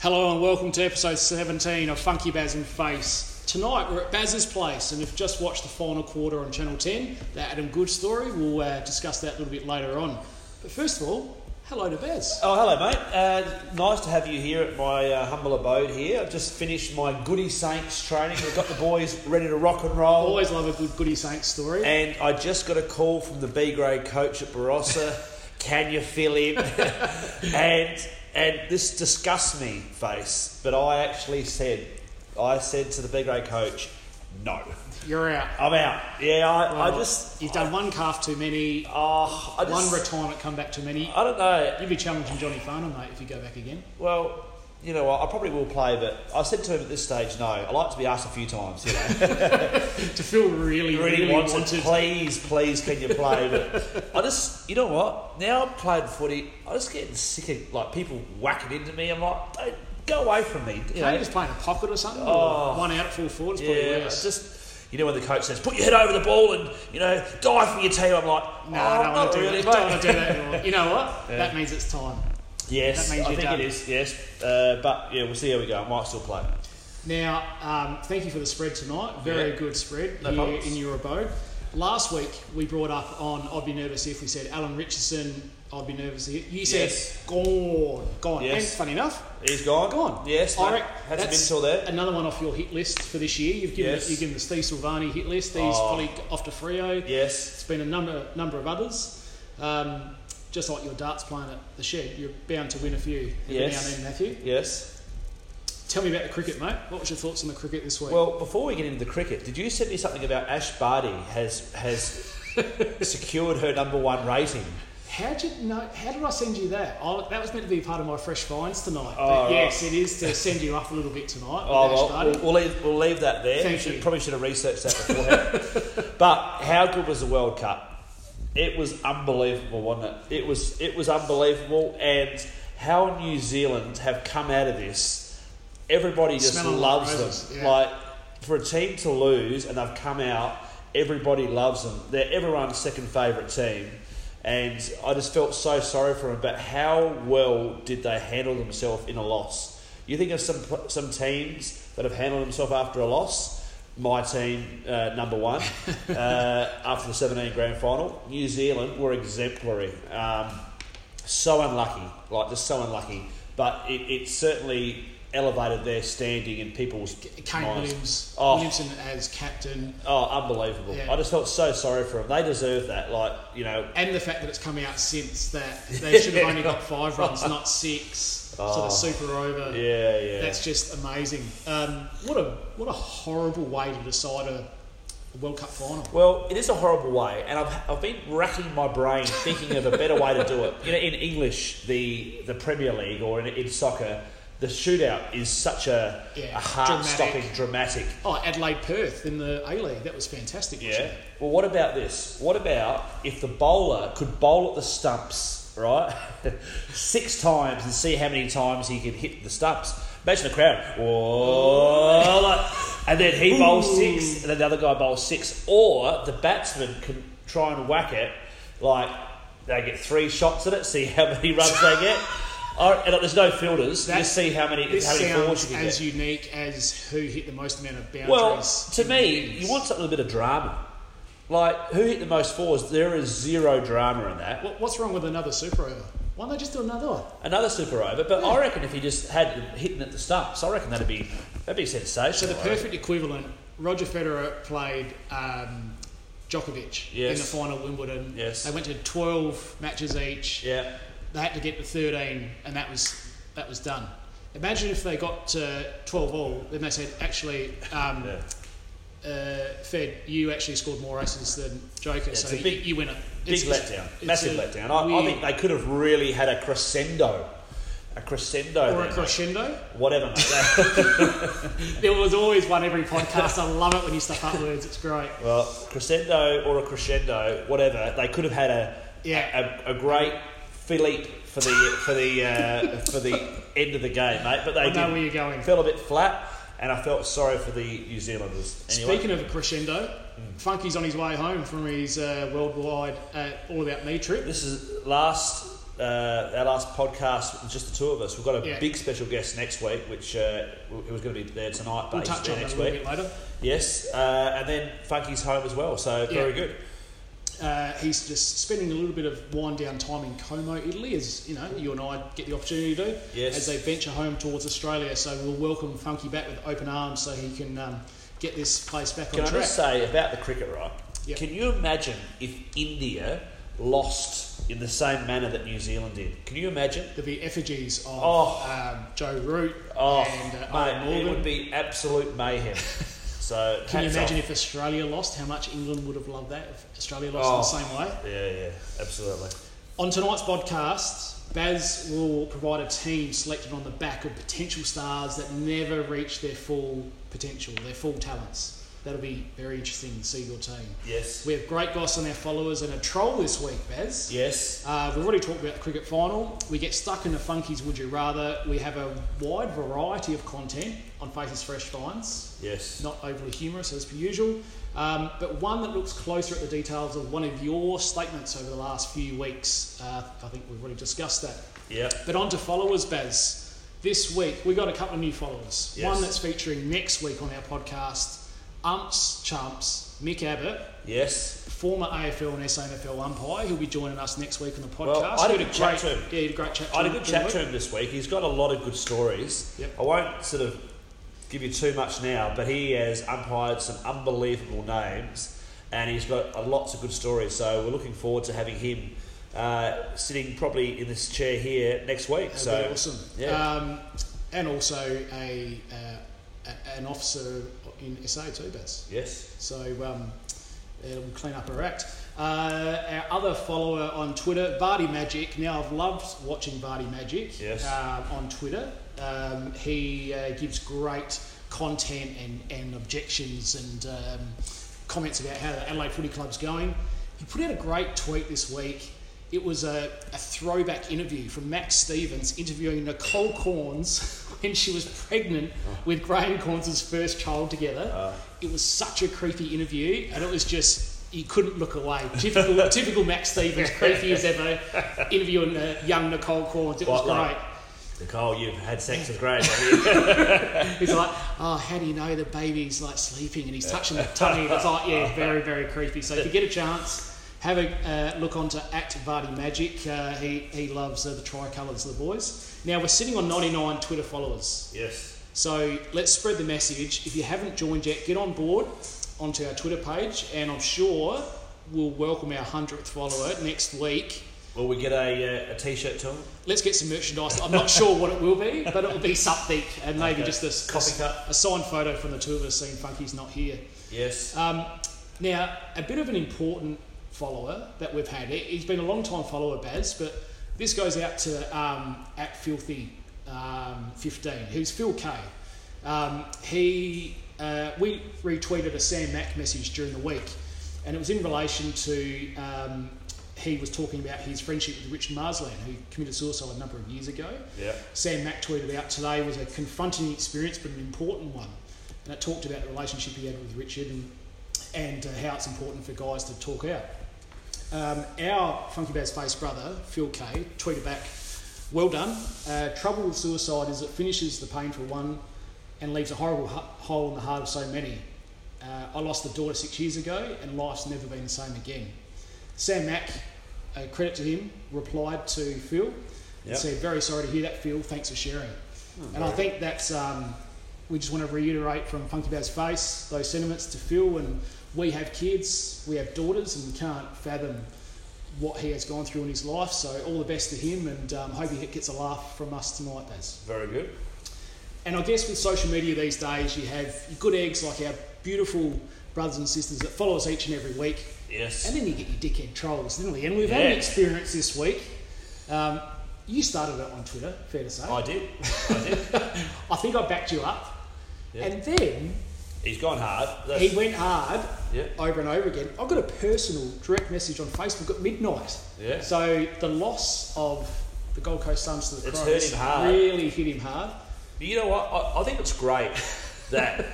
Hello and welcome to episode 17 of Funky Baz and Face. Tonight we're at Baz's place and if you've just watched the final quarter on Channel 10, the Adam Goodes story, we'll uh, discuss that a little bit later on. But first of all, hello to Baz. Oh, hello, mate. Uh, nice to have you here at my uh, humble abode here. I've just finished my Goody Saints training. We've got the boys ready to rock and roll. Always love a good Goody Saints story. And I just got a call from the B grade coach at Barossa. Can you fill him? and and this disgusts me, face. But I actually said, I said to the big grade coach, no. You're out. I'm out. Yeah, I, I just. You've done one calf too many, Oh, I just. one retirement come back too many. I don't know. You'd be challenging Johnny Farnham, mate, if you go back again. Well, you know what? I probably will play, but I said to him at this stage, no. I like to be asked a few times. You know, To feel really, really, really wants wanted. Please, please, can you play? But I just, you know what? Now I've played footy, I'm just getting sick of like people whacking into me. I'm like, don't go away from me. You know, you just play in a pocket or something? Oh. Or one out full forward, it's probably yeah, worse. just. You know when the coach says, "Put your head over the ball and you know die for your team," I'm like, No, oh, I don't oh, not want to do really, that. Don't want to do that anymore. You know what? Yeah. That means it's time. Yes, That means I think done. it is. Yes, uh, but yeah, we'll see how we go. I might still play. Now, um, thank you for the spread tonight. Very Yeah. good spread No here in your abode. Last week we brought up on I'd be nervous if we said Alan Richardson. I'd be nervous if you said Yes. gone, gone. Yes. And funny enough, He's gone. gone. Yes, I no, hasn't been that's till there. Another one off your hit list for this year. You've given Yes. you've given the Steve Silvagni hit list. He's Oh. probably off to Freo. Yes. It's been a number number of others. Um, just like your darts playing at the shed, you're bound to win a few every Yes. now and then, Matthew. Yes. Tell me about the cricket, mate. What was your thoughts on the cricket this week? Well, before we get into the cricket, did you send me something about Ash Barty has has secured her number one rating? how did you know? How did I send you that? Oh, that was meant to be part of my fresh finds tonight. Oh, right. yes, it is to send you up a little bit tonight. Oh well, we'll, leave we'll leave that there. Thank we should, you. probably should have researched that beforehand. but how good was the World Cup? It was unbelievable, wasn't it? It was it was unbelievable, and how New Zealand have come out of this. Everybody just Smelling loves roses, them. yeah. Like for a team to lose and they've come out, everybody loves them. They're everyone's second favourite team. And I just felt so sorry for them. But how well did they handle themselves in a loss? You think of some some teams that have handled themselves after a loss. My team, uh, number one, uh, after the 17 grand final. New Zealand were exemplary. Um, so unlucky, like just so unlucky. But it, it certainly elevated their standing in people's Kane minds. Williams, Oh. Williamson as captain, Oh, unbelievable! Yeah. I just felt so sorry for them. They deserve that. Like you know, and the fact that it's come out since that they should have only got five runs, not six. Sort Oh. of super over. yeah, yeah. That's just amazing. Um, what a what a horrible way to decide a World Cup final. Well, it is a horrible way, and I've, I've been racking my brain thinking of a better way to do it. You know, in English, the the Premier League or in, in soccer, the shootout is such a, Yeah, a heart-stopping, dramatic. dramatic. Oh, Adelaide Perth in the A League. That was fantastic. Yeah. it. Well, what about this? What about if the bowler could bowl at the stumps, right, six times and see how many times he can hit the stumps? Imagine the crowd. Whoa, like, and then he bowls six, and then the other guy bowls six, or the batsman can try and whack it. Like they get three shots at it, see how many runs they get. And there's no fielders. That- just see how many This how many fours sounds you as get. unique as who hit the most amount of boundaries. Well, to me, you want something with a bit of drama. Like, who hit the most fours? There is zero drama in that. What, what's wrong with another super over? Why don't they just do another one? Another super over, but I reckon if he just had it hitting at the stumps, I reckon that'd be that'd be sensational. So the perfect equivalent. Roger Federer played um, Djokovic in the final Wimbledon. Yes. They went to twelve matches each. Yeah, They had to get to thirteen, and that was that was done. Imagine if they got to twelve all, then they said, actually, um, yeah. Uh, Fed, you actually scored more aces than Joker, it's so big- you, you win it. Big It's- letdown, it's massive letdown. I, I think they could have really had a crescendo, a crescendo, or a mate. crescendo. whatever. mate. There was always one every podcast. I love it when you stuff up words. It's great. well, crescendo or a crescendo, whatever. They could have had a Yeah. a, a great Philippe for the for the uh, for the end of the game, mate. But they I know didn't. where you're going. felt a bit flat, and I felt sorry for the New Zealanders. Anyway, Speaking of a crescendo, Funky's on his way home from his uh, worldwide uh, All About Me trip. this is last uh, our last podcast just the two of us. We've got a Yeah. big special guest next week, which uh, who was going to be there tonight, but We'll he's touch on next a week. bit later. Yes, uh, and then Funky's home as well. So very good. Uh, he's just spending a little bit of wind down time in Como, Italy, as you know, you and I get the opportunity to do Yes. as they venture home towards Australia. So we'll welcome Funky back with open arms, so he can um, get this place back Can on I track. just say about the cricket, right? Yeah. Can you imagine if India lost in the same manner that New Zealand did? Can you imagine? There'll be effigies of Oh. um, Joe Root Oh, and uh, mate, Eoin it Morgan. would be absolute mayhem. So Can you imagine off. if Australia lost? How much England would have loved that if Australia Oh. lost in the same way? Yeah, yeah, absolutely. On tonight's podcast, Baz will provide a team selected on the back of potential stars that never reach their full potential, their full talents. That'll be very interesting to see your team. Yes. We have great goss on our followers and a troll this week, Baz. Yes. Uh, we've already talked about the cricket final. We get stuck in the funkies, would you rather? We have a wide variety of content on Faces Fresh Finds Yes. not overly humorous as per usual, um, but one that looks closer at the details of one of your statements over the last few weeks. Uh, I think we've already discussed that. Yep. But on to followers, Baz. This week we got a couple of new followers. Yes. One that's featuring next week on our podcast, Umps Chumps, Mick Abbott, Yes. former AFL and SANFL umpire. He'll be joining us next week on the podcast. Well, I had a good chat great, to him. Yeah, he had a great chat to I had a good chat to him this week. He's got a lot of good stories. Yep. I won't sort of give you too much now, but he has umpired some unbelievable names and he's got uh, lots of good stories. So we're looking forward to having him uh, sitting probably in this chair here next week. That'd so be awesome. yeah. Um, and also a, uh, an officer in SA too, Baz. yes. So um, it'll clean up our act. Uh, our other follower on Twitter, Barty Magic. Now I've loved watching Barty Magic Yes. uh, on Twitter. Um, he uh, gives great content and, and objections and um, comments about how the Adelaide Footy Club's going. He put out a great tweet this week. It was a, a throwback interview from Max Stevens interviewing Nicole Cornes when she was pregnant with Graham Cornes' first child together. Uh, It was such a creepy interview, and it was just you couldn't look away. Typical, typical Max Stevens, creepy as ever, interviewing uh, young Nicole Cornes. It was like- great. Nicole, you've had sex with Graham. He's like, oh, how do you know the baby's like sleeping and he's touching the tummy? It's like, yeah, very, very creepy. So if you get a chance, have a uh, look onto at Vardy Magic. Uh, he he loves uh, the tricolours of the boys. Now we're sitting on 99 Twitter followers. yes. So let's spread the message. If you haven't joined yet, get on board onto our Twitter page, and I'm sure we'll welcome our hundredth follower next week. Will we get a, uh, a t-shirt to him? Let's get some merchandise. I'm not sure what it will be, but it will be something, and maybe Okay. just a, Coffee a, cup. a signed photo from the two of us saying Funky's not here. Yes. Um, now, a bit of an important follower that we've had. He- He's been a long time follower, of Baz, but this goes out to um, at Filthy um, 15, who's Phil K. Um, he, uh, we retweeted a Sam Mac message during the week, and it was in relation to um, he was talking about his friendship with Richard Marsland, who committed suicide a number of years ago. yeah. Sam Mac tweeted out today was a confronting experience, but an important one. And it talked about the relationship he had with Richard and, and uh, how it's important for guys to talk out. Um, our Funky Baz face brother, Phil K, tweeted back, Well done. Uh, trouble with suicide is it finishes the pain for one and leaves a horrible hu- hole in the heart of so many. Uh, I lost a daughter six years ago and life's never been the same again. Sam Mac, uh, credit to him, replied to Phil and said, Very sorry to hear that, Phil. Thanks for sharing. and I think that's, um, we just want to reiterate from Funky Baz Face those sentiments to Phil. And we have kids, we have daughters, and we can't fathom what he has gone through in his life. So, all the best to him, and um, hope he gets a laugh from us tonight, Baz. Very good. And I guess with social media these days, you have good eggs like our beautiful brothers and sisters that follow us each and every week. Yes. And then you get your dickhead trolls, don't we? And we've had an experience this week. Um, you started it on Twitter, fair to say. I did. I did. I think I backed you up. Yeah. And then He's gone hard. That's, he went hard Yeah. over and over again. I got a personal direct message on Facebook at midnight. Yeah. So the loss of the Gold Coast Suns to the It's Crows him hard. really hit him hard. But you know what? I, I think it's great that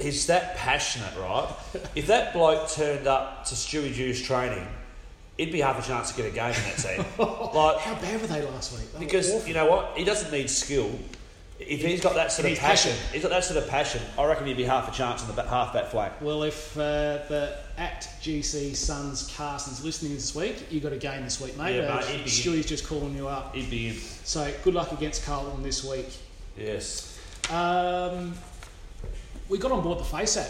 he's that passionate, right? If that bloke turned up to Stewie Dew's training he'd be half a chance to get a game in that team. like How bad were they last week? They because you know what, he doesn't need skill. If he's got that sort of passion, passion. he's got that sort of passion. I reckon he'd be half a chance in the half back flank. Well, if uh, the at GC Suns Carson's listening this week, you got a game this week, mate. Yeah, uh, mate, Stewie's just calling you up. He'd be in. So good luck against Carlton this week. Yes. Um, we got on board the Face app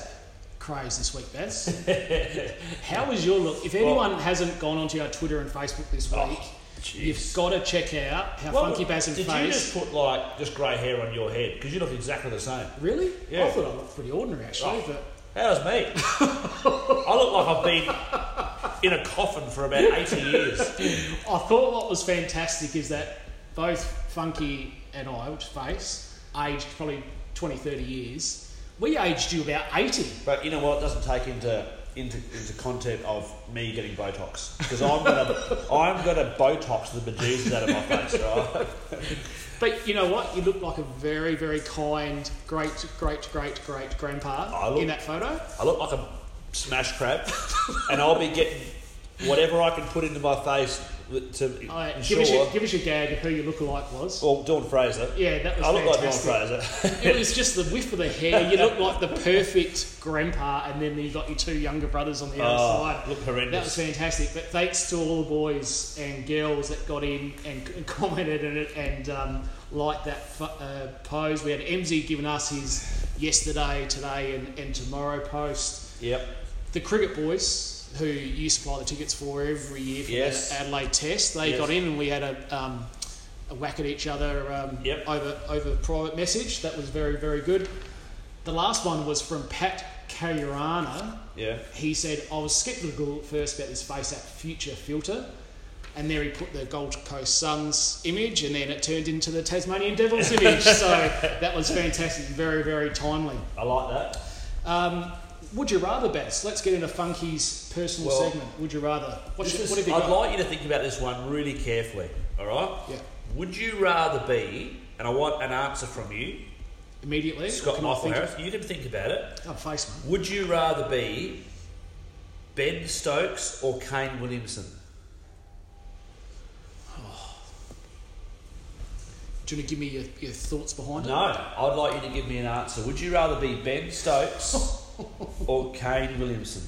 craze this week, Baz. How was your look? If anyone hasn't gone onto our Twitter and Facebook this oh, week, Oh, you've got to check out how Well, Funky Baz and did you Face. just put like just grey hair on your head because you look exactly the same? Really? Yeah. I thought I looked pretty ordinary actually, Oh. but How's me? I look like I've been in a coffin for about eighty years. I thought what was fantastic is that both Funky and I, which face, aged probably 20, 30 years. We aged you about 80. But you know what? It doesn't take into into, into content of me getting Botox because I'm gonna I'm gonna Botox the bejesus out of my face, right? But you know what? You look like a very, very kind, great, great, great, great grandpa I look- in that photo. I look like a smash crab, and I'll be getting whatever I can put into my face to ensure. give, us your, give us your gag of who your lookalike was. well, Dawn Fraser. Yeah, that was I look like Dawn fantastic. Fraser. it was just the whiff of the hair. You look like the perfect grandpa, and then you've got your two younger brothers on the other Oh, side. look horrendous. That was fantastic. But thanks to all the boys and girls that got in and, commented on it and um, liked that uh, pose. We had MZ giving us his yesterday, today, and, and tomorrow post. Yep. The cricket boys, who you supply the tickets for every year for Yes. the Adelaide Test, they Yes. got in and we had a, um, a whack at each other um, Yep. over over private message. That was very very good. The last one was from Pat Kayurana Yeah. he said, I was sceptical at first about this face app future filter. And there he put the Gold Coast Suns image, and then it turned into the Tasmanian Devils image. so that was fantastic, very, very timely. I like that. Um, would you rather, Baz? Let's get into Funky's personal Well, segment. Would you rather? What's This your, is- what have you I'd got? like you to think about this one really carefully. All right. yeah, Would you rather be, and I want an answer from you, immediately. Scott Michael of- You can think about it. Oh, face man. Would you rather be Ben Stokes or Kane Williamson? Do you want to give me your, your thoughts behind it? No, I'd like you to give me an answer. Would you rather be Ben Stokes or Kane Williamson?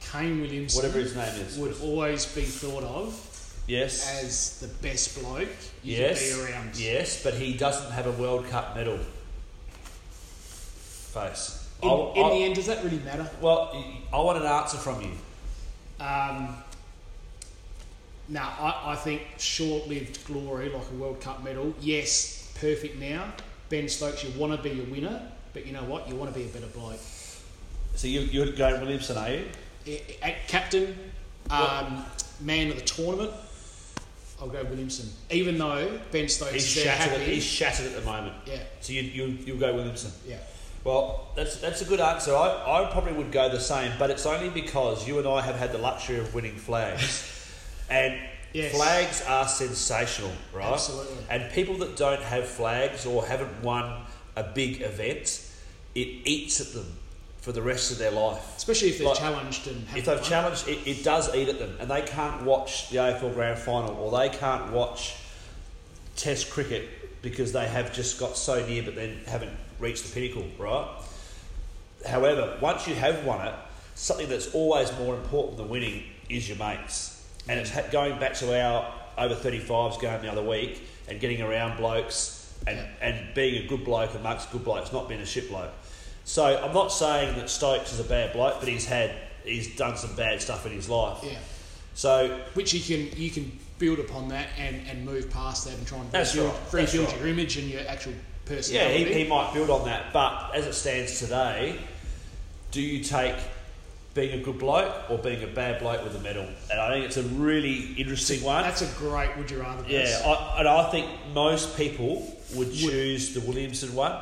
Kane Williamson Whatever his name is. would always be thought of Yes. as the best bloke you yes. could be around. Yes, but he doesn't have a World Cup medal. Face. In, I- in I- the end, does that really matter? Well, I want an answer from you. Um, now, I, I think short-lived glory, like a World Cup medal, yes, perfect now. Ben Stokes, you want to be a winner, but you know what? You want to be a better bloke. So you, you're going Williamson, are you? Captain, um, man of the tournament, I'll go Williamson. Even though Ben Stokes He's is there shattered. happy. He's shattered at the moment. yeah, So you you you'll go Williamson. yeah. Well, that's that's a good answer. I, I probably would go the same, but it's only because you and I have had the luxury of winning flags, and Yes. flags are sensational, right? Absolutely. And people that don't have flags or haven't won a big event, it eats at them for the rest of their life. Especially if they're Like, challenged and have If they've challenged, it, it does eat at them, and they can't watch the AFL Grand Final or they can't watch Test cricket because they have just got so near but then haven't reached the pinnacle, right? However, once you have won it, something that's always more important than winning is your mates, and it's going back to our over 35s game the other week and getting around blokes and, and being a good bloke amongst good blokes, not being a shit bloke. So I'm not saying that Stokes is a bad bloke, but he's had he's done some bad stuff in his life. Yeah. So Which you can you can build upon that and, and move past that and try and rebuild, right, rebuild right. your image and your actual yeah, personality. he, he might build on that. But as it stands today, do you take being a good bloke or being a bad bloke with a medal? And I think it's a really interesting one. That's a great would you rather. Yeah, I, and I think most people would choose the Williamson one,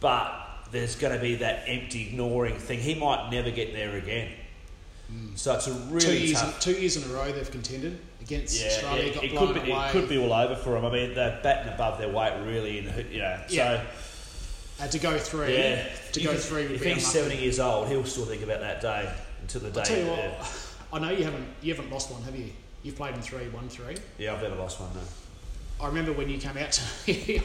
but there's going to be that empty ignoring thing. He might never get there again. So it's a two really years tough. two years in a row they've contended against Yeah, Australia. yeah, got it could be away. it could be all over for them. I mean, they're batting above their weight really, and you know, Yeah. so Uh, to go three. yeah, To go can- three would If he's unlucky. seventy years old, he'll still think about that day until the day. I'll you what. I I know you haven't you haven't lost one, have you? You've played in three, one three. Yeah, I've never lost one. No. I remember when you came out to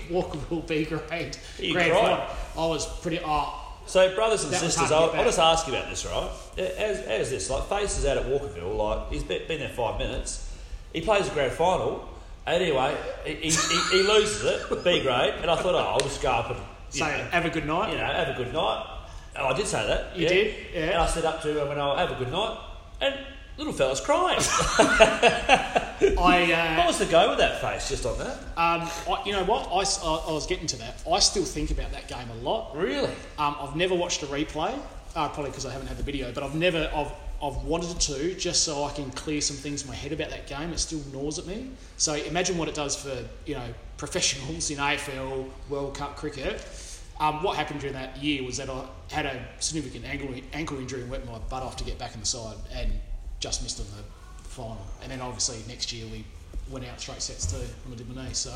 Walkerville B grade You grand cried. final. I was pretty. Oh, So, brothers and That sisters, I'll, I'll just ask you about this, right? As, as this, like Face is out at Walkerville, like he's been, there five minutes. He plays the grand final. Anyway, he, he, he, loses it, B grade, and I thought, oh, I'll just go up and say know, have a good night. you know, have a good night. Oh, I did say that. You yeah. did, yeah. And I said up to her when I have a good night, and little fella's crying. I. what Uh, was the go with that face just on that? um, I, you know what? I I was getting to that. I still think about that game a lot. Really? Um, I've never watched a replay, uh, probably because I haven't had the video, but I've never, I've, I've wanted to just so I can clear some things in my head about that game. It still gnaws at me. So imagine what it does for, you know, professionals in AFL, World Cup cricket. Um, what happened during that year was that I had a significant ankle, ankle injury and went my butt off to get back in the side and just missed on the final. And then obviously next year we went out straight sets too on the did my knee. So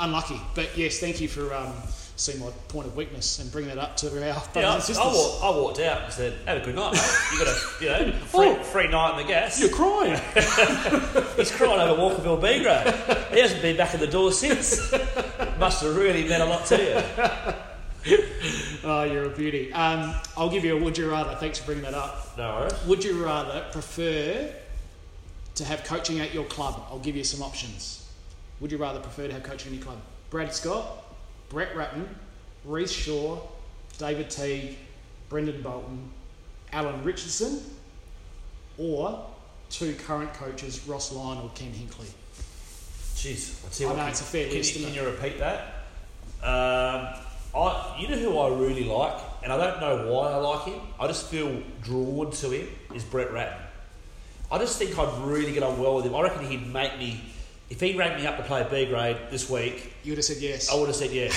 unlucky. But yes, thank you for um, seeing my point of weakness and bringing that up to our brothers Yeah, I, and sisters. I, walked, I walked out and said, "Have a good night, mate. You got a, you know, free, Oh. free night in the gas." You're crying. He's crying over Walkerville B grade. He hasn't been back in the door since. Must have really meant a lot to you. oh, you're a beauty. Um, I'll give you a would you rather. Thanks for bringing that up. No worries. Would you rather prefer to have coaching at your club? I'll give you some options. Would you rather prefer to have coaching in your club? Brad Scott, Brett Ratten, Rhyce Shaw, David Teague, Brendan Bolton, Alan Richardson, or two current coaches, Ross Lyon or Ken Hinkley? Jeez, I I what, know can, it's a fair can, list, you, can you repeat that? Um, I, you know who I really like, and I don't know why I like him. I just feel drawn to him. Is Brett Ratten. I just think I'd really get on well with him. I reckon he'd make me. If he ranked me up to play B grade this week, You would have said yes. I would have said yes.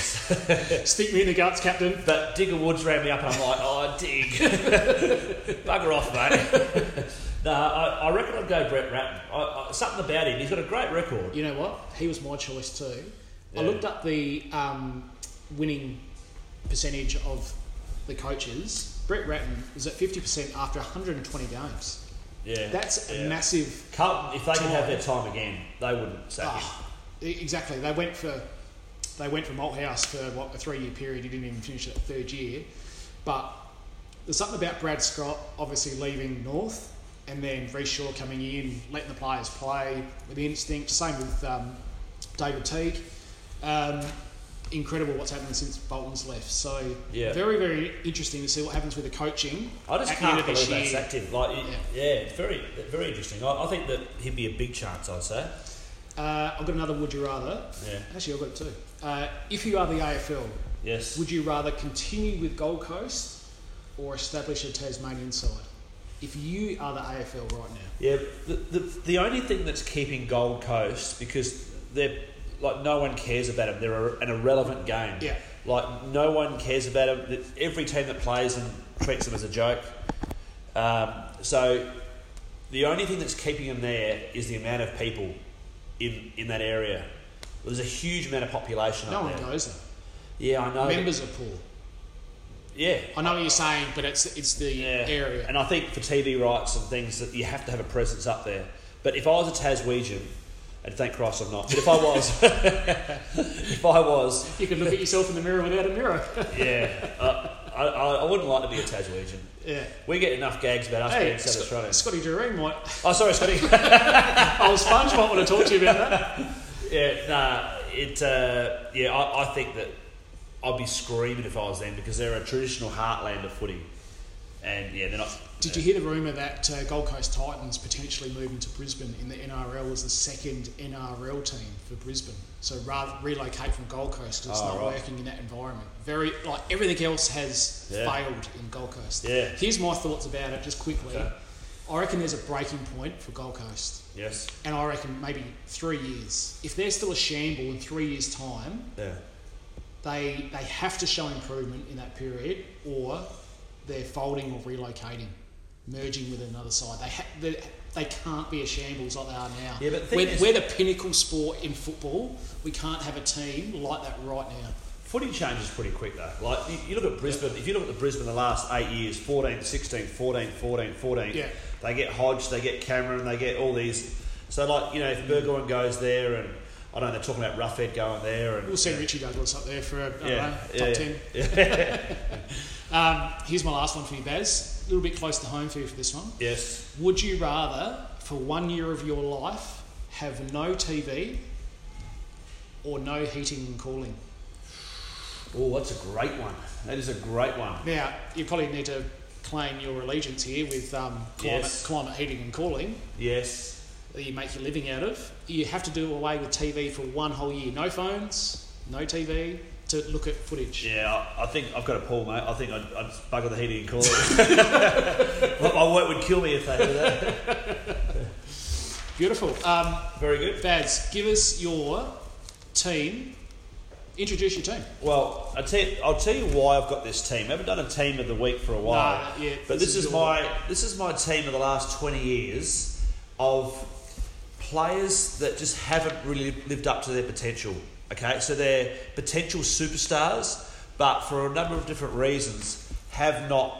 Stick me in the guts, Captain. But Digger Woods ran me up, and I'm like, oh, Dig, bugger off, mate. no, I, I reckon I'd go Brett Ratten. I, I, something about him. He's got a great record. You know what? He was my choice too. I looked up the um, winning percentage of the coaches. Brett Ratten is at 50% after 120 games. Yeah, That's yeah. a massive. Carlton, if they could have their time again, they wouldn't sack him. Ah, exactly. They went for they went from Malthouse for what a three year period. He didn't even finish that third year. But there's something about Brad Scott obviously leaving North and then Rhyce Shaw coming in, letting the players play with instinct. Same with um, David Teague. Um, incredible what's happened since Bolton's left. So Yeah. very very interesting to see what happens with the coaching. I just at the end can't believe sacked him. Like, it- yeah, it's very, very interesting. I, I think that he'd be a big chance. I'd say. Uh, I've got another would you rather. Yeah. Actually, I've got two. Uh, if you are the AFL, Yes. Would you rather continue with Gold Coast or establish a Tasmanian side? If you are the AFL right now, Yeah, the, the, the only thing that's keeping Gold Coast because they're like no one cares about them. They're an irrelevant game. Yeah. Like no one cares about them. Every team that plays them treats them as a joke. Um, so the only thing that's keeping them there is the amount of people in in that area. There's a huge amount of population no one there. goes there. Yeah, I know. Members are poor. Yeah. I know what you're saying, but it's it's the Yeah. area. And I think for TV rights and things that you have to have a presence up there. But if I was a Taswegian, and thank Christ I'm not, but if I was, if I was, you could look at yourself in the mirror without a mirror. yeah, uh, I, I, wouldn't like to be a Taswegian. yeah. We get enough gags about us Hey, being South Scott, Australians. Scotty Dureen might. Oh, sorry, Scotty. Oh, Sponge might want to talk to you about that. yeah, nah, it, uh, yeah, I, I think that I'd be screaming if I was them because they're a traditional heartland of footy. And yeah, they're not. Did you hear the rumour that uh, Gold Coast Titans potentially moving to Brisbane in the NRL as the second NRL team for Brisbane? So rather relocate from Gold Coast, it's Oh, not right. working in that environment. Very like everything else has Yeah. failed in Gold Coast. Yeah. Here's my thoughts about it, just quickly. Okay. I reckon there's a breaking point for Gold Coast, Yes. and I reckon maybe three years. If they're still a shamble in three years' time, Yeah. they they have to show improvement in that period, or they're folding or relocating, merging with another side. They ha- they, they can't be a shambles like they are now. Yeah, but the we're, is- we're the pinnacle sport in football. We can't have a team like that right now. Footy changes pretty quick though. Like you, you look at Brisbane. If you look at the Brisbane the last eight years, 14, 16, 14, 14, 14. Yeah. They get Hodge, they get Cameron, they get all these. So like you know, if Burgoyne goes there, and I don't know, they're talking about Roughead going there, and We'll send Richie Douglas up there for a, yeah, know, yeah, top ten. yeah. Um, here's my last one for you, Baz. A little bit close to home for you for this one. yes. Would you rather, for one year of your life, have no TV or no heating and cooling? Oh, that's a great one. That is a great one. Now, you probably need to claim your allegiance here with um, climate, Yes. climate heating and cooling Yes. that you make your living out of. You have to do away with TV for one whole year. No phones, no TV to look at footage. Yeah, I I think I've got a pull, mate. I think I'd, I'd bugger the heating and cooling. my, my work would kill me if they did that. Beautiful. Um, Very good. Baz, give us your team. Introduce your team. Well, I'll tell, you, I'll tell you why I've got this team. I haven't done a team of the week for a while. No, yeah, but this this, is is, my this is my team of the last twenty years of players that just haven't really lived up to their potential. Okay, so they're potential superstars, but for a number of different reasons have not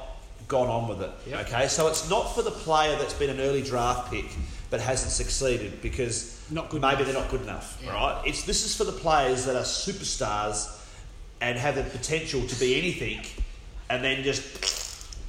gone on with it. Yep. Okay, so it's not for the player that's been an early draft pick but hasn't succeeded because Not good maybe enough. they're not good enough. Yeah. Right? It's this is for the players that are superstars and have the potential to be anything, and then just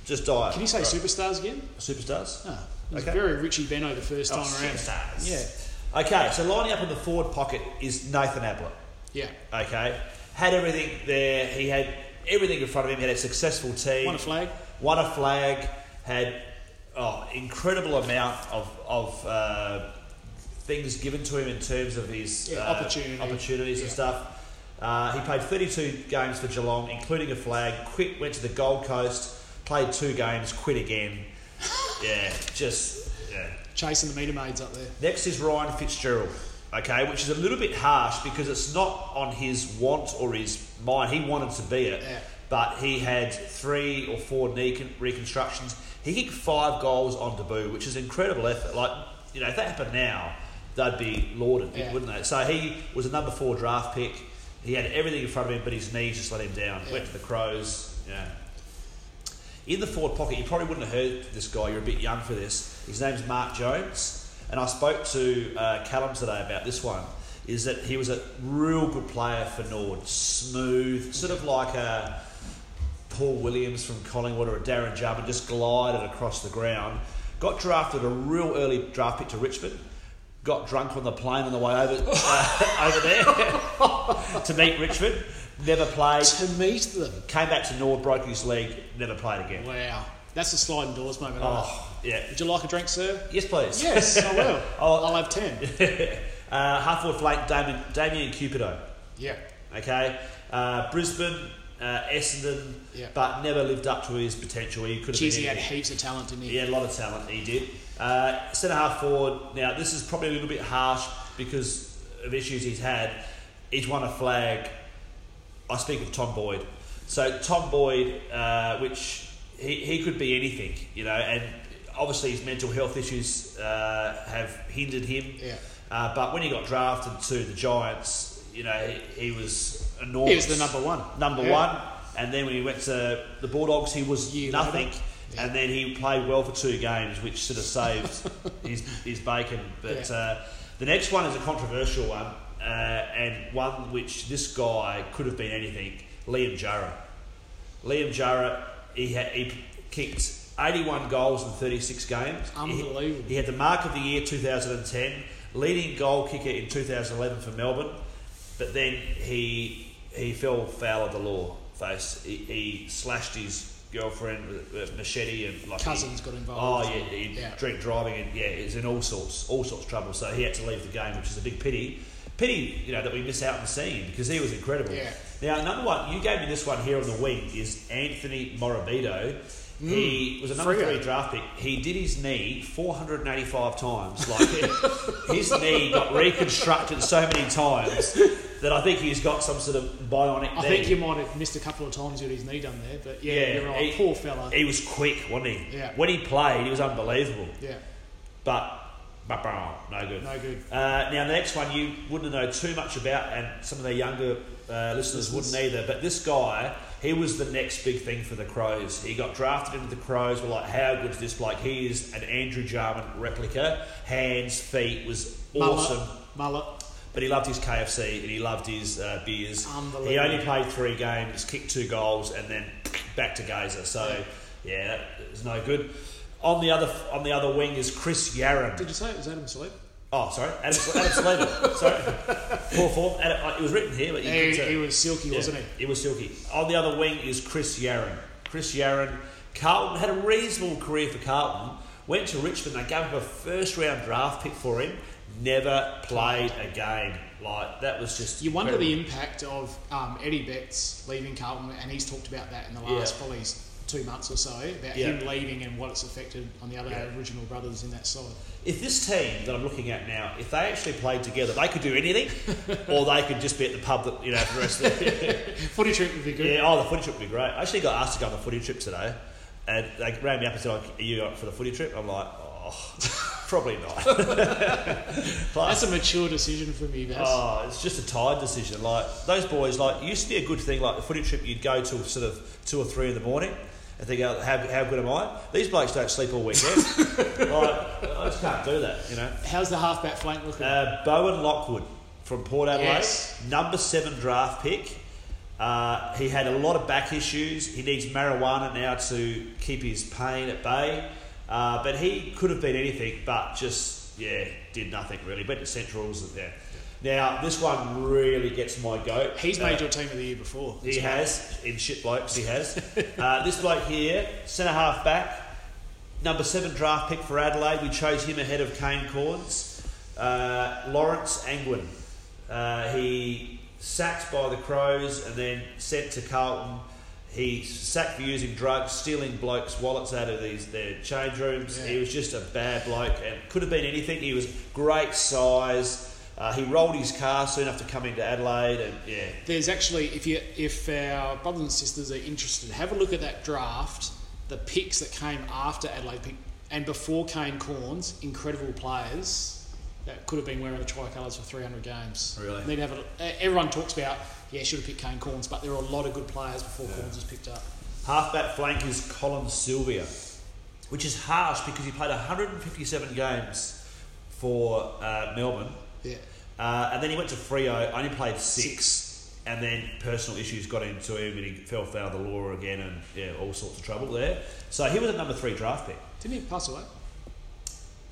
just die. Can you say Right. superstars again? superstars? Ah, it was Okay. very Richie Benaud the first Oh, time around. superstars. Yeah, Okay, so lining up in the forward pocket is Nathan Ablett. Yeah. Okay, had everything there. He had everything in front of him. He had a successful team. Won a flag. Won a flag. Had oh, incredible amount of of uh, things given to him in terms of his Yeah, uh, opportunity. opportunities and stuff. Uh, he played 32 games for Geelong, including a flag. Quit, went to the Gold Coast, played two games, quit again. Yeah, just yeah. Chasing the meter maids up there. Next is Ryan Fitzgerald, okay, which is a little bit harsh because it's not on his want or his mind. He wanted to be it, Yeah. but he had three or four knee con- reconstructions. He kicked five goals on debut, which is incredible effort. Like, you know, if that happened now, they'd be lauded, Yeah. wouldn't they? So he was a number four draft pick. He had everything in front of him, but his knees just let him down. Yeah. Went to the Crows. Yeah. In the forward pocket, you probably wouldn't have heard this guy. You're a bit young for this. His name's Mark Jones, and I spoke to uh, Callum today about this one. Is that he was a real good player for Nord, smooth, sort of like a Paul Williams from Collingwood or a Darren and just glided across the ground. Got drafted a real early draft pick to Richmond. Got drunk on the plane on the way over uh, over there to meet Richmond. Never played. To meet them. Came back to Nord, broke his leg, never played again. Wow. That's a sliding doors moment. Oh, yeah. Would you like a drink, sir? Yes, please. Yes, I will. Oh. I'll have 10. uh, half forward flank, Damian, Damian Cupido. Yeah. Okay. Uh, Brisbane, uh, Essendon, Yeah. but never lived up to his potential. He could have Jeez, been he had heaps of talent, didn't he? He had a lot of talent, he did. Uh, centre half forward, now this is probably a little bit harsh because of issues he's had. He's won a flag. I speak of Tom Boyd. So, Tom Boyd, uh, which he, he could be anything, you know, and obviously his mental health issues uh, have hindered him. Yeah. Uh, but when he got drafted to the Giants, you know, he, he was enormous. He was the number one. Number Yeah. one. And then when he went to the Bulldogs, he was Year nothing. Yeah. And then he played well for two games, which sort of saved his, his bacon. But Yeah. uh, the next one is a controversial one, uh, and one which this guy could have been anything Liam Jurrah. Liam Jurrah, he, had, he kicked 81 goals in 36 games. He- Unbelievable. He, had the mark of the year 2010, leading goal kicker in 2011 for Melbourne, but then he he fell foul of the law. Face he, he slashed his girlfriend with a machete and like Cousins he, got involved. Oh yeah, he Yeah. drink driving and yeah, he's in all sorts all sorts of trouble. So he had to leave the game, which is a big pity. Pity, you know, that we miss out on seeing because he was incredible. Yeah. Now another one you gave me this one here on the wing is Anthony Morabito. Mm. He was a number three draft pick. He did his knee 485 times. Like his knee got reconstructed so many times that I think he's got some sort of bionic I knee. think you might have missed a couple of times with his knee done there, but yeah, Yeah, you're right. he- Poor fella. He was quick, wasn't he? Yeah. When he played, he was unbelievable. yeah. But Ba-bow. No good. No good. Uh, now, the next one you wouldn't know too much about, and some of the younger uh, listeners wouldn't either. But this guy, he was the next big thing for the Crows. He got drafted into the Crows. We're like, how good's this bloke? He is an Andrew Jarman replica. Hands, feet, was awesome. Mullet. But he loved his KFC and he loved his uh, beers. He only played three games, kicked two goals, and then back to Gazer. So yeah, that was no good. On the other on the other wing is Chris Yarran. Did you say it was Adam Salib? Oh, sorry, Adam, Adam sorry, poor form. Adam, it was written here, but you He, he was silky, Yeah, wasn't he? He was silky. On the other wing is Chris Yarran. Chris Yarran. Carlton had a reasonable career for Carlton. Went to Richmond. They gave him a first round draft pick for him. Never played a game. Like that was just. You wonder the impact of um, Eddie Betts leaving Carlton, and he's talked about that in the last Yeah. probably two months or so about Yeah. him leaving and what it's affected on the other Yeah. original brothers in that side. If this team that I'm looking at now, if they actually played together, they could do anything, or they could just be at the pub, that, you know, for the rest of the. Footy trip would be good. Yeah, oh, the footy trip would be great. I actually got asked to go on the footy trip today, and they rang me up and said, "Are you up for the footy trip?" I'm like, "Oh, probably not." That's a mature decision from you, Baz. oh, it's just a tired decision. Like those boys, like it used to be a good thing. Like the footy trip, you'd go till sort of two or three in the morning. And think, oh, how, how good am I? These blokes don't sleep all weekend. like, I just can't do that, you know. How's the halfback flank looking? Uh, Bowen Lockwood from Port Adelaide, Yes. number seven draft pick. Uh, he had a lot of back issues. He needs marijuana now to keep his pain at bay. Uh, but he could have been anything, but just yeah, did nothing really. Went to Centrals. Yeah. Now this one really gets my goat. He's Uh, made your team of the year before. he has in shit blokes. He has. uh, this bloke here, centre half back, number seven draft pick for Adelaide. We chose him ahead of Kane Cornes. Uh, Lawrence Angwin. Uh, he sacked by the Crows and then sent to Carlton. He sacked for using drugs, stealing blokes' wallets out of these their change rooms. Yeah. He was just a bad bloke and could have been anything. He was great size. Uh, he rolled his car soon after coming to Adelaide, and yeah, There's actually, if you if our brothers and sisters are interested, have a look at that draft. The picks that came after Adelaide and before Kane Cornes, incredible players that could have been wearing the tricolours for 300 games. Really? Need to have a, everyone talks about yeah, should have picked Kane Cornes, but there are a lot of good players before Cornes was picked up. Halfback flank is Colin Sylvia, which is harsh because he played 157 games for uh, Melbourne, Yeah. uh, and then he went to Freo, only played six, and then personal issues got into him, and he fell foul of the law again, and yeah, all sorts of trouble there. So he was a number three draft pick. Didn't he pass away?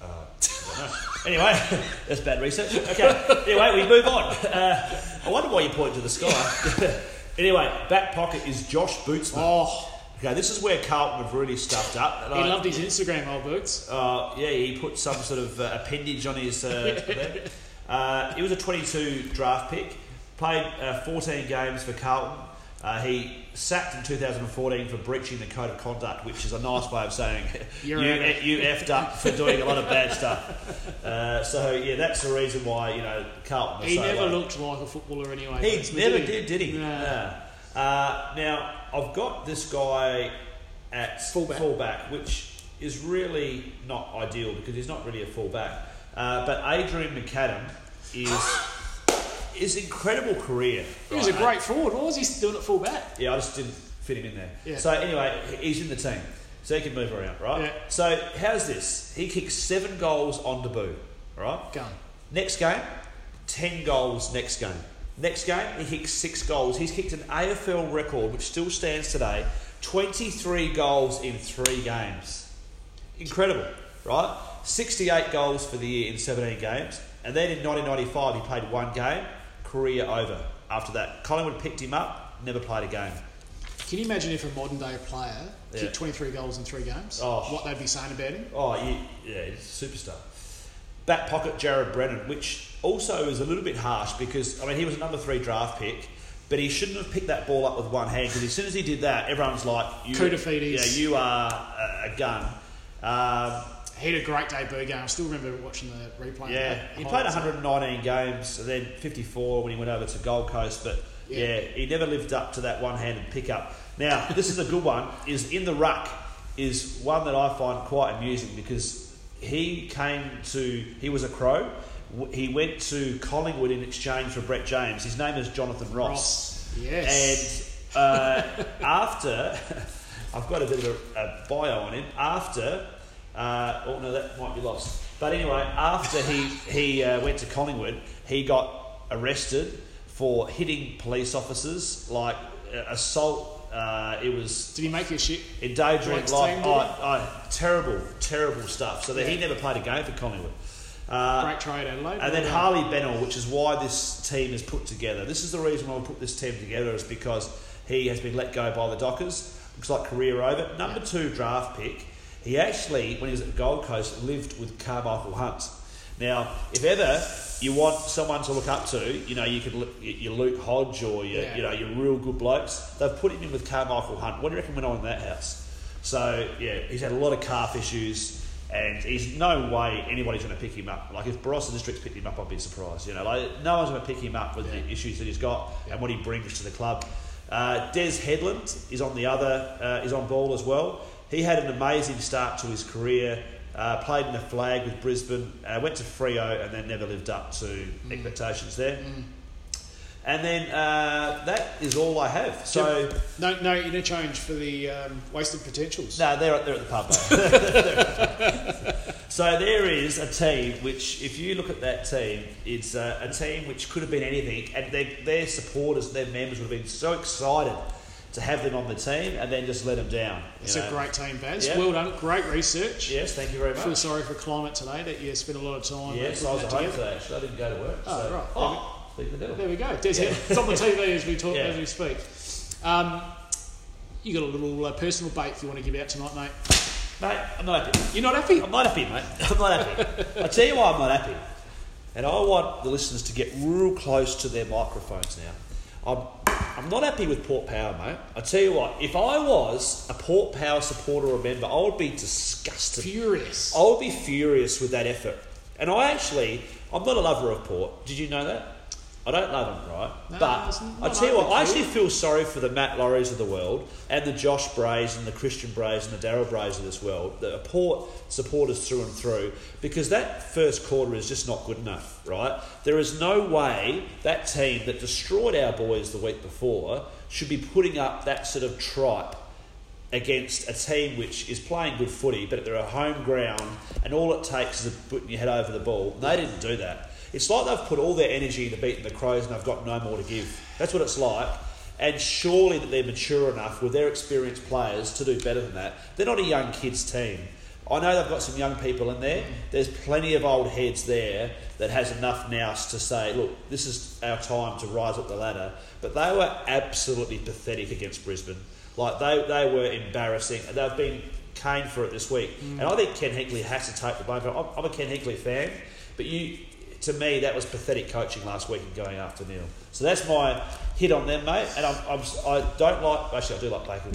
Uh, I don't know. anyway, that's bad research. Okay. Anyway, we move on. Uh, I wonder why you point to the sky. anyway, back pocket is Josh Bootsma. Oh, Okay, this is where Carlton have really stuffed up. He I- loved his Instagram, old boots. Uh, yeah, he put some sort of uh, appendage on his. Uh, uh, he was a 22 draft pick. Played uh, 14 games for Carlton. Uh, he sacked in 2014 for breaching the code of conduct, which is a nice way of saying you, You're out of- you effed up for doing a lot of bad stuff. Uh, so yeah, that's the reason why you know Carlton. He so never low. looked like a footballer anyway. He never did, did he? No. Uh, now I've got this guy at Fullback. which is really not ideal because he's not really a fullback. Uh, but Adrian McAdam is is incredible career. He was a right? great forward. What was he doing at full back? Yeah, I just didn't fit him in there. Yeah. So anyway, he's in the team, so he can move around, right? Yeah. So how's this? He kicks seven goals on debut, right? Gun. Next game, 10 goals next game. Next game, he kicks six goals. He's kicked an AFL record, which still stands today 23 goals in three games. Incredible, right? 68 goals for the year in 17 games. And then in 1995, he played one game, career over. After that, Collingwood picked him up, never played a game. Can you imagine if a modern day player Yeah. kicked 23 goals in three games? Oh. What they'd be saying about him? Oh, you, yeah, he's a superstar. Back pocket, Jared Brennan, which also is a little bit harsh because, I mean, he was a number three draft pick, but he shouldn't have picked that ball up with one hand because as soon as he did that, everyone's like, you. Yeah, you are a, a gun. Um, He had a great debut game. I still remember watching the replay. yeah, he played 119 games and then 54 when he went over to Gold Coast, but yeah, Yeah. he never lived up to that one-handed pickup. Now, this is a good one. Is in the ruck is one that I find quite amusing because he came to. He was a crow. He went to Collingwood in exchange for Brett James. His name is Jonathan Ross. Ross. Yes. And uh, after, I've got a bit of a, a bio on him. After, uh, oh no, that might be lost. But anyway, after he he uh, went to Collingwood, he got arrested for hitting police officers, like uh, assault. Uh, it was Did he make your shit? endangering Drake's life. Oh, oh, terrible, terrible stuff. So that he never played a game for Collingwood. Uh, Great trade, Adelaide. and then. Harley Bennell, which is why this team is put together. This is the reason why we put this team together is because he has been let go by the Dockers. Looks like career over. Number two draft pick. He actually, when he was at the Gold Coast, lived with Carmichael Hunt. Now, if ever you want someone to look up to, you know, you could look your Luke Hodge or your, Yeah. you know, your real good blokes. They've put him in with Carmichael Hunt. What do you reckon went on in that house? So yeah, he's had a lot of calf issues, and he's no way anybody's going to pick him up. Like if Barossa District's picked him up, I'd be surprised. You know, like no one's going to pick him up with Yeah. the issues that he's got Yeah. and what he brings to the club. Uh, Des Headland is on the other, uh, is on ball as well. He had an amazing start to his career. Uh, played in the flag with Brisbane, uh, went to Freo, and then never lived up to Mm. expectations there. And then uh, that is all I have. So. no, no interchange for the um, wasted potentials. No, they're, they're at the pub. so there is a team which, if you look at that team, it's uh, a team which could have been anything, and their, their supporters, their members would have been so excited to have them on the team, and then just let them down. It's know. a great team, Baz. Yeah. Well done. Great research. Yes, thank you very much. I feel sorry for climate today that you spent a lot of time. Yes, I was at home today. Actually, I didn't go to work. Oh, so. right. Oh, speak of the devil. There we go. Des Head- It's on the TV as we talk Yeah. as we speak. Um, you got a little uh, personal bait if you want to give out tonight, mate. Mate, I'm not happy. You're not happy? I'm not happy, mate. I'm not happy. I tell you why I'm not happy. And I want the listeners to get real close to their microphones now. I'm, I'm not happy with Port Power, mate. I tell you what, if I was a Port Power supporter or member, I would be disgusted. Furious. I would be furious with that effort. And I actually, I'm not a lover of Port. Did you know that? I don't love them, right? No, but I tell you what, I actually feel sorry for the Matt Lorries of the world and the Josh Brays and the Christian Brays and the Daryl Brays of this world that are Port supporters through and through because that first quarter is just not good enough, right? There is no way that team that destroyed our boys the week before should be putting up that sort of tripe against a team which is playing good footy, but they're a home ground, and all it takes is a putting your head over the ball. They didn't do that. It's like they've put all their energy into beating the Crows, and they've got no more to give. That's what it's like. And surely that they're mature enough with their experienced players to do better than that. They're not a young kids team. I know they've got some young people in there. There's plenty of old heads there that has enough nous to say, look, this is our time to rise up the ladder. But they were absolutely pathetic against Brisbane. Like they, they were embarrassing. And they've been caned for it this week. Mm. And I think Ken Hinkley has to take the blame. I'm, I'm a Ken Hinkley fan, but you, to me, that was pathetic coaching last week and going after Neil. So that's my hit on them, mate. And I'm, I'm, I don't like. Actually, I do like Blake.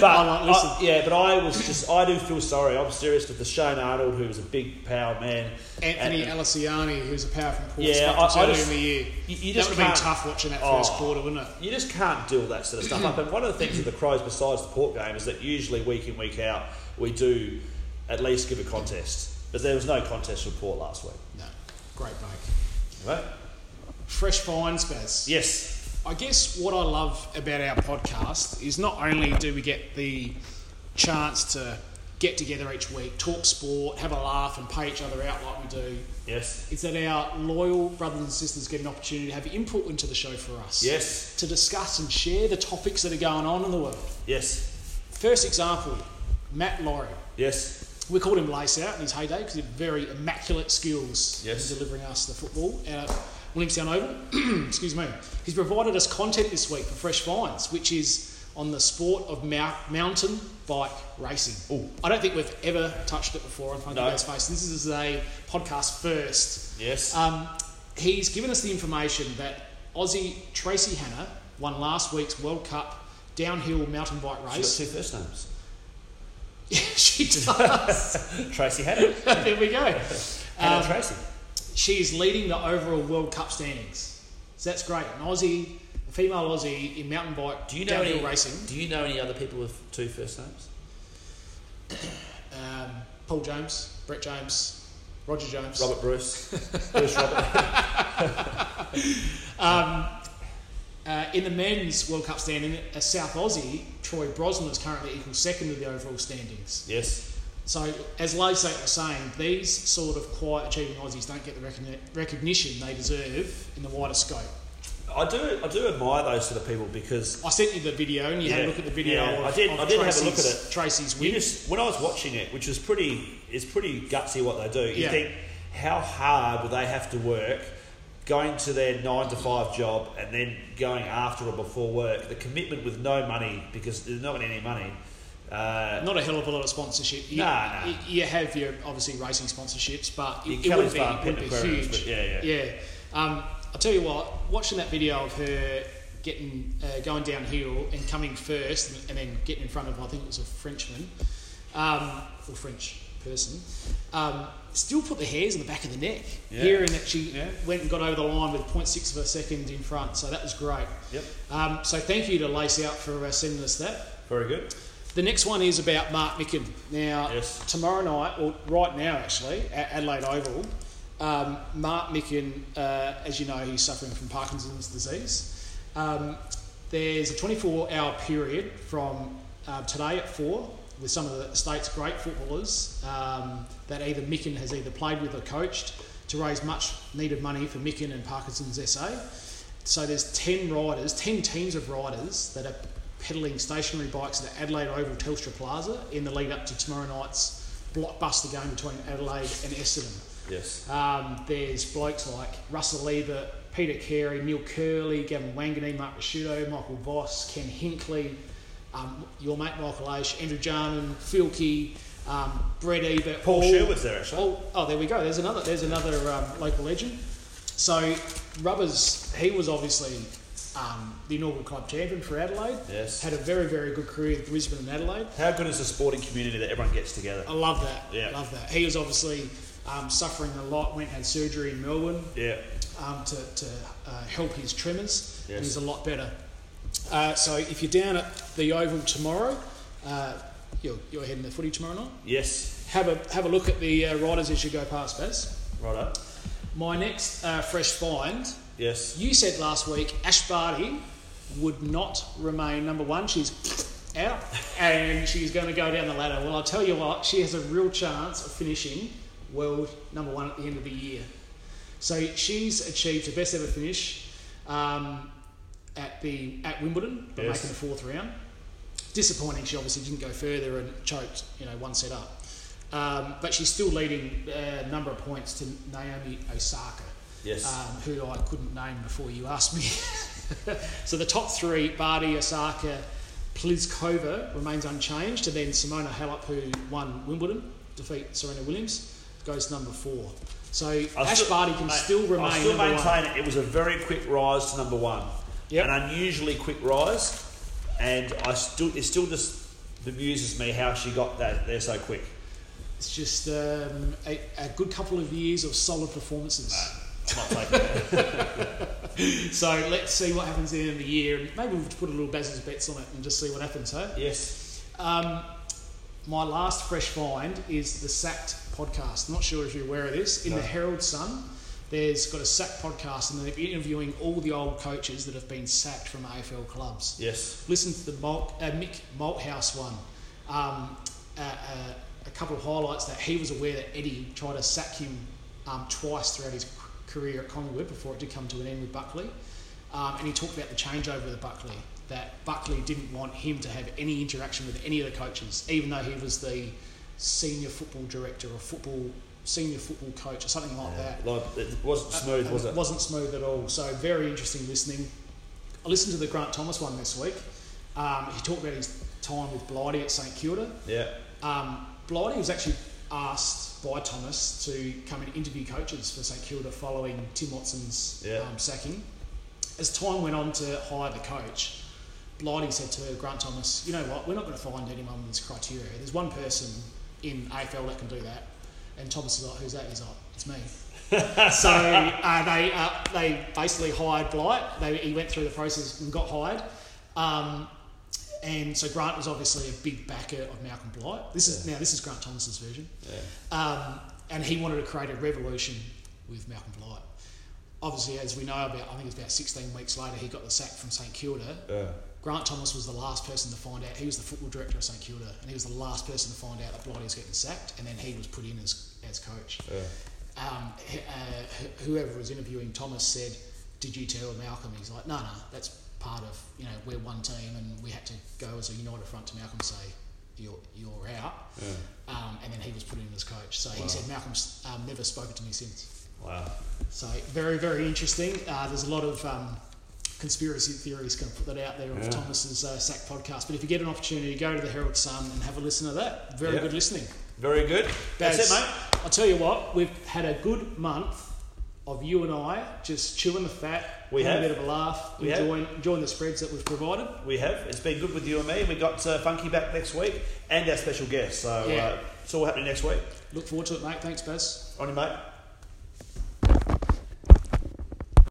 but I like- listen. I- yeah, but I was just. I do feel sorry. I'm serious with the Shane Arnold, who was a big power man. Anthony And- Alessiani, who's a power from Port Yeah, I- I just- in the year. you- you that just would have been tough watching that oh, first Oh. quarter, wouldn't it? You just can't do all that sort of stuff up. And one of the things with the Crows, besides the Port game, is that usually week in, week out, we do at least give a contest. But there was no contest with Port last week. No. Great bake. Right? Fresh finds, Baz. Yes. I guess what I love about our podcast is not only do we get the chance to get together each week, talk sport, have a laugh, and pay each other out like we do, Yes. is that our loyal brothers and sisters get an opportunity to have input into the show for us. Yes. To discuss and share the topics that are going on in the world. Yes. First example, Matt Laurie. Yes. We called him Lace Out in his heyday because he had very immaculate skills Yes. in delivering us the football out at Williamstown Oval. Excuse me. He's provided us content this week for Fresh Finds, which is on the sport of mou- mountain bike racing. Ooh. I don't think we've ever touched it before on Funky No. Space. This is a podcast first. Yes. Um, he's given us the information that Aussie Tracey Hannah won last week's World Cup downhill mountain bike She got race. two first names. she does. Tracy Haddon. there we go. Hannah Um, Tracey. she is leading the overall World Cup standings. So that's great. An Aussie, a female Aussie in mountain bike Do you know downhill any racing. Do you know any other people with two first names? Um, Paul James, Brett James, Roger James, Robert Bruce, Bruce Robert. Um, uh, in the men's World Cup standing, a South Aussie, Troy Brosnan, is currently equal second to the overall standings. Yes. So, as Lacey was saying, these sort of quiet achieving Aussies don't get the recogni- recognition they deserve in the wider scope. I do, I do admire those sort of people because I sent you the video, and you had a look at the video. Yeah, of, I did- I did have a look at it. Tracey's win. just when I was watching it, which was pretty, it's pretty gutsy what they do. You Yeah. think how hard would they have to work going to their nine to five job and then going after or before work? The commitment with no money because there's not any money. Uh, Not a hell of a lot of sponsorship. You, Nah, nah. you- have your obviously racing sponsorships, but it, it wouldn't be, it wouldn't be huge. but yeah, yeah. Um, I'll tell you what. Watching that video of her getting uh, going downhill and coming first, and, and then getting in front of I think it was a Frenchman um, or French person. Um, still put the hairs on the back of the neck, Yeah. hearing that she Yeah. went and got over the line with 0.6 of a second in front. So that was great. Yep. Um, so thank you to Lace Out for uh, sending us that. Very good. The next one is about Mark Mickan. Now, Yes. tomorrow night, or right now actually, at Adelaide Oval, um, Mark Mickan, uh, as you know, he's suffering from Parkinson's disease. Um, there's a 24 hour period from uh, today at 4 with some of the state's great footballers um, that either Mickan has either played with or coached to raise much needed money for Mickan and Parkinson's SA. So there's 10 riders, 10 teams of riders that are pedalling stationary bikes at Adelaide Oval Telstra Plaza in the lead up to tomorrow night's blockbuster game between Adelaide and Essendon. Yes. Um, there's blokes like Russell Ebert, Peter Carey, Neil Kerley, Gavin Wanganeen, Mark Ricciuto, Michael Voss, Ken Hinkley, um, your mate Michael Aish, Andrew Jarman, Phil Key, um, Brett Ebert. Paul all- Sherwood's there actually. Oh, oh, there we go. There's another. There's another um, local legend. So Rubbers, he was obviously um, the inaugural club champion for Adelaide. Yes. Had a very very good career with Brisbane and Adelaide. How good is the sporting community that everyone gets together? I love that. Yeah. Love that. He was obviously um, suffering a lot. Went and had surgery in Melbourne Yeah. um, to, to uh, help his tremors. Yes. And he's a lot better. Uh, so if you're down at the Oval tomorrow, uh, you're, you're heading the footy tomorrow night. Yes. Have a have a look at the uh, riders as you go past, Baz. Righto. My next uh, fresh find. Yes. You said last week Ash Barty would not remain number one. She's out and she's going to go down the ladder. Well, I'll tell you what, she has a real chance of finishing world number one at the end of the year. So she's achieved her best ever finish um, at the at Wimbledon by Yes. making the fourth round. Disappointing, she obviously didn't go further and choked, you know, one set up. Um, but she's still leading a number of points to Naomi Osaka Yes. um, who I couldn't name before you asked me. so the top three, Barty, Osaka, Pliskova, remains unchanged, and then Simona Halep, who won Wimbledon, defeat Serena Williams, goes number four. So I Ash still- Barty can mate, still remain I still maintain one. it was a very quick rise to number one. Yep. An unusually quick rise, and I still it still just bemuses me how she got that there so quick. It's just um, a, a good couple of years of solid performances. I'm not taking. So let's see what happens at the end of the year, and maybe we'll put a little Baz's bets on it and just see what happens. Huh? Yes. Um, my last fresh find is the Sacked podcast. I'm not sure if you're aware of this. In No. the Herald Sun, there's got a sack podcast, and they're interviewing all the old coaches that have been sacked from AFL clubs. Yes. Listen to the Malt, uh, Mick Malthouse one. Um, uh, uh, a couple of highlights that he was aware that Eddie tried to sack him um, twice throughout his career at Collingwood before it did come to an end with Buckley. Um, and he talked about the changeover with Buckley, that Buckley didn't want him to have any interaction with any of the coaches, even though he was the senior football director or football senior football coach or something like that. Like, it wasn't smooth, Uh, was it it? wasn't smooth at all. So very interesting listening. I listened to the Grant Thomas one this week. Um, he talked about his time with Blighty at St Kilda. Yeah. Um, Blighty was actually asked by Thomas to come and interview coaches for St Kilda following Tim Watson's Yeah. um, sacking. As time went on to hire the coach, Blighty said to Grant Thomas, "You know what? We're not going to find anyone with this criteria. There's one person in AFL that can do that." And Thomas is like, "Who's that?" He's like, "It's me." so uh, they uh, they basically hired Blight. They, he went through the process and got hired. Um, and so Grant was obviously a big backer of Malcolm Blight. This is now this is Grant Thomas's version, Yeah. um, and he wanted to create a revolution with Malcolm Blight. Obviously, as we know about, I think it was about 16 weeks later, he got the sack from St Kilda. Yeah. Grant Thomas was the last person to find out. He was the football director of St Kilda, and he was the last person to find out that Blighty was getting sacked, and then he was put in as, as coach. Yeah. Um, uh, whoever was interviewing Thomas said, "Did you tell Malcolm?" He's like, "No, no, that's part of you know we're one team, and we had to go as a united front to Malcolm say." You're, you're out, Yeah. um, and then he was put in as coach. So Wow. he said Malcolm's um, never spoken to me since. Wow. So very, very interesting. Uh, there's a lot of um, conspiracy theories to put that out there of Yeah. Thomas's uh, Sack podcast. But if you get an opportunity, go to the Herald Sun and have a listen to that. Very Yeah. good listening. Very good. That's it, mate. I'll tell you what, we've had a good month of you and I just chewing the fat, We having have. a bit of a laugh, We have. enjoying, enjoying the spreads that we've provided. We have. It's been good with you and me. and We got uh, Funky back next week and our special guest. So Yeah. uh, it's all happening next week. Look forward to it, mate. Thanks, Baz. On you, mate.